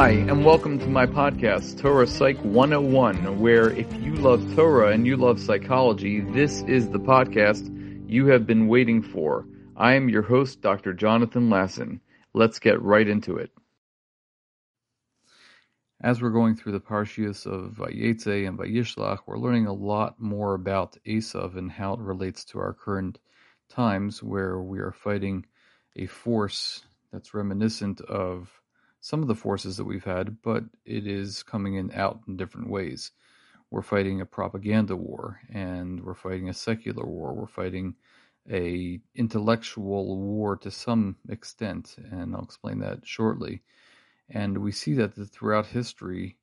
Hi, and welcome to my podcast, Torah Psych 101, where if you love Torah and you love psychology, this is the podcast you have been waiting for. I am your host, Dr. Jonathan Lasson. Let's get right into it. As we're going through the Parshias of Vayetze and Vayishlach, we're learning a lot more about Esav and how it relates to our current times, where we are fighting a force that's reminiscent of some of the forces that we've had, but it is coming in out in different ways. We're fighting a propaganda war, and we're fighting a secular war. We're fighting a intellectual war to some extent, and I'll explain that shortly. And we see that throughout history,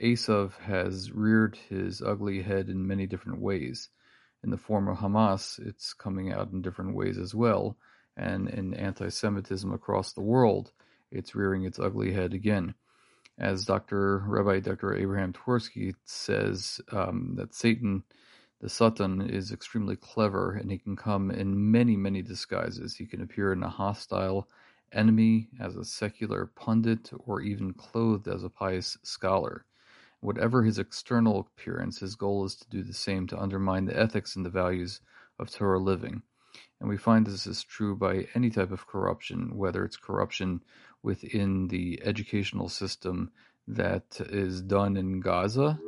Esav has reared his ugly head in many different ways. In the form of Hamas, it's coming out in different ways as well, and in anti-Semitism across the world it's rearing its ugly head again. As Dr. Rabbi Dr. Abraham Twersky says, um, that Satan, the Satan, is extremely clever and he can come in many, many disguises. He can appear in a hostile enemy, as a secular pundit, or even clothed as a pious scholar. Whatever his external appearance, his goal is to do the same to undermine the ethics and the values of Torah living. And we find this is true by any type of corruption, whether it's corruption within the educational system that is done in Gaza,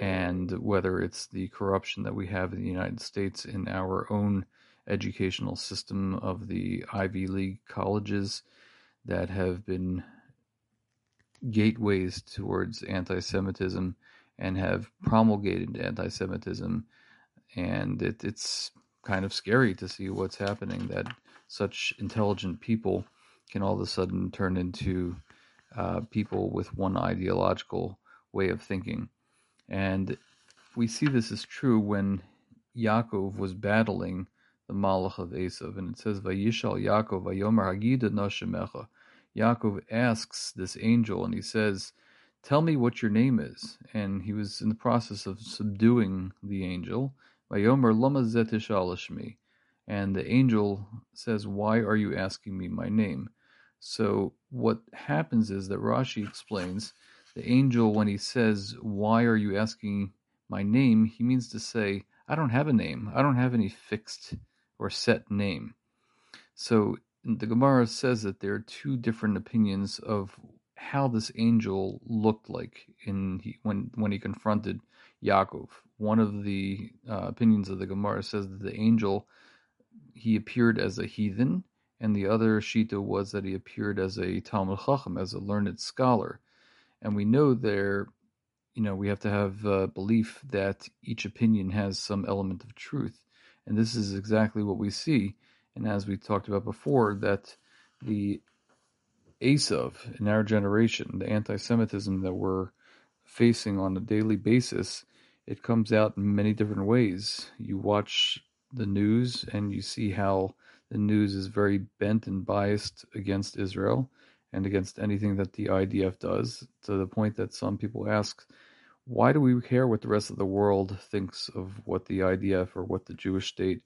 and whether it's the corruption that we have in the United States in our own educational system of the Ivy League colleges that have been gateways towards anti Semitism and have promulgated anti Semitism. And it, it's kind of scary to see what's happening that such intelligent people can all of a sudden turn into uh, people with one ideological way of thinking. And we see this is true when Yaakov was battling the Malach of Esav, and it says, "Vayishal Yaakov Vayomer Hagida Nashemecha." Yaakov asks this angel, and he says, "Tell me what your name is." And he was in the process of subduing the angel. Vayomer Lama and the angel says, "Why are you asking me my name?" So what happens is that Rashi explains the angel when he says, "Why are you asking my name?" He means to say, "I don't have a name. I don't have any fixed or set name." So the Gemara says that there are two different opinions of how this angel looked like in he, when when he confronted Yaakov. One of the uh, opinions of the Gemara says that the angel he appeared as a heathen and the other shita was that he appeared as a Talmud Chacham, as a learned scholar. And we know there, you know, we have to have a belief that each opinion has some element of truth. And this is exactly what we see. And as we talked about before, that the Esav in our generation, the anti Semitism that we're facing on a daily basis, it comes out in many different ways. You watch the news and you see how the news is very bent and biased against Israel and against anything that the IDF does, to the point that some people ask, why do we care what the rest of the world thinks of what the IDF or what the Jewish state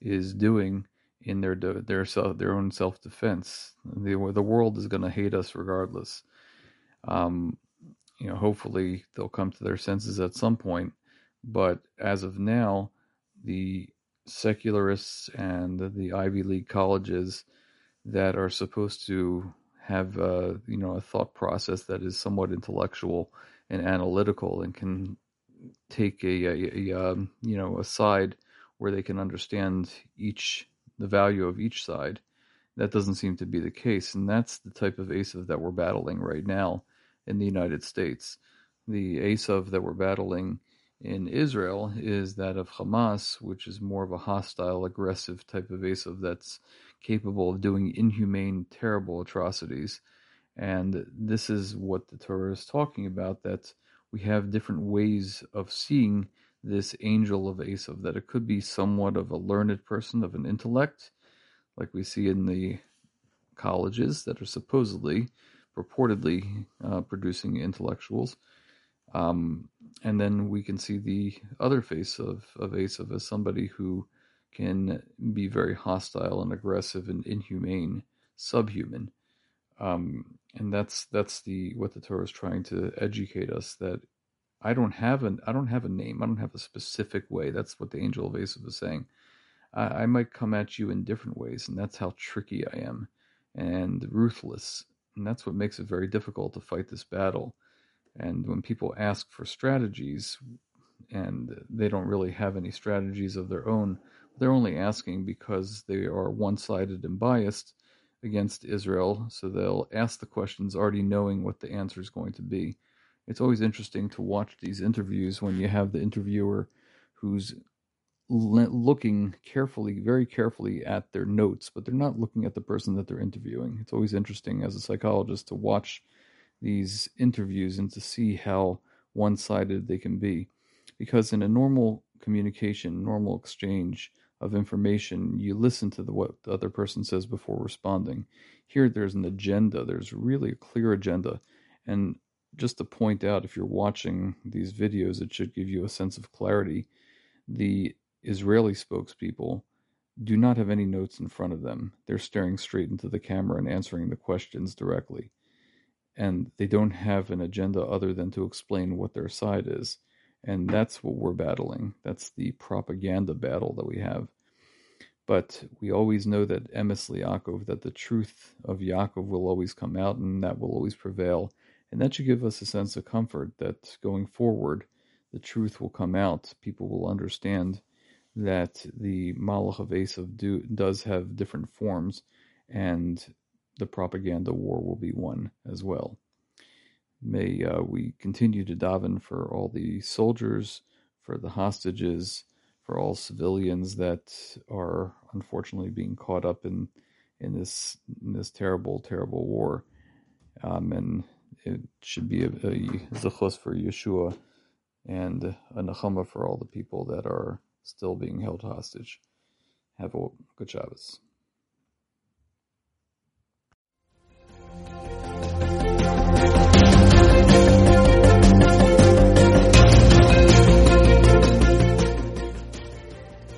is doing in their their their own self defense? The the world is going to hate us regardless. Um, you know, hopefully they'll come to their senses at some point, but as of now, the secularists and the Ivy League colleges that are supposed to have uh, you know a thought process that is somewhat intellectual and analytical and can take a, a, a um, you know a side where they can understand each the value of each side. That doesn't seem to be the case, and that's the type of Esav that we're battling right now in the United States. The Esav that we're battling in Israel is that of Hamas, which is more of a hostile, aggressive type of Esav that's capable of doing inhumane, terrible atrocities. And this is what the Torah is talking about that we have different ways of seeing this angel of Esav, that it could be somewhat of a learned person, of an intellect, like we see in the colleges that are supposedly, purportedly uh, producing intellectuals um, and then we can see the other face of, of Esav as somebody who can be very hostile and aggressive and inhumane, subhuman. Um, and that's that's the what the Torah is trying to educate us that I don't have an I don't have a name. I don't have a specific way. That's what the angel of Esav is saying. I, I might come at you in different ways, and that's how tricky I am and ruthless. And that's what makes it very difficult to fight this battle. And when people ask for strategies, and they don't really have any strategies of their own, they're only asking because they are one-sided and biased against Israel. So they'll ask the questions already knowing what the answer is going to be it's always interesting to watch these interviews when you have the interviewer who's looking carefully, very carefully at their notes, but they're not looking at the person that they're interviewing. It's always interesting as a psychologist to watch these interviews and to see how one sided they can be. Because in a normal communication, normal exchange of information, you listen to the, what the other person says before responding. Here, there's an agenda, there's really a clear agenda. And just to point out, if you're watching these videos, it should give you a sense of clarity. The Israeli spokespeople do not have any notes in front of them. They're staring straight into the camera and answering the questions directly. And they don't have an agenda other than to explain what their side is. And that's what we're battling. That's the propaganda battle that we have. But we always know that Emes Yaakov, that the truth of Yaakov will always come out and that will always prevail and that should give us a sense of comfort that going forward, the truth will come out. People will understand that the Malach of Esav do, does have different forms, and the propaganda war will be won as well. May uh, we continue to daven for all the soldiers, for the hostages, for all civilians that are unfortunately being caught up in in this in this terrible, terrible war. Um, and it should be a, a zechus for Yeshua and a nachama for all the people that are still being held hostage. Have a good Shabbos.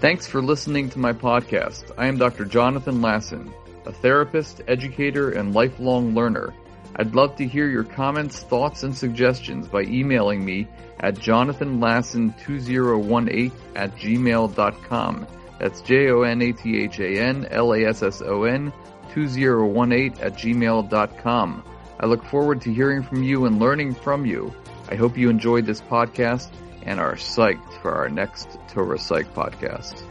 Thanks for listening to my podcast. I am Dr. Jonathan Lasson, a therapist, educator, and lifelong learner I'd love to hear your comments, thoughts, and suggestions by emailing me at jonathanlasson2018 at gmail.com. That's J-O-N-A-T-H-A-N-L-A-S-S-O-N 2018 at gmail.com. I look forward to hearing from you and learning from you. I hope you enjoyed this podcast and are psyched for our next Torah Psych podcast.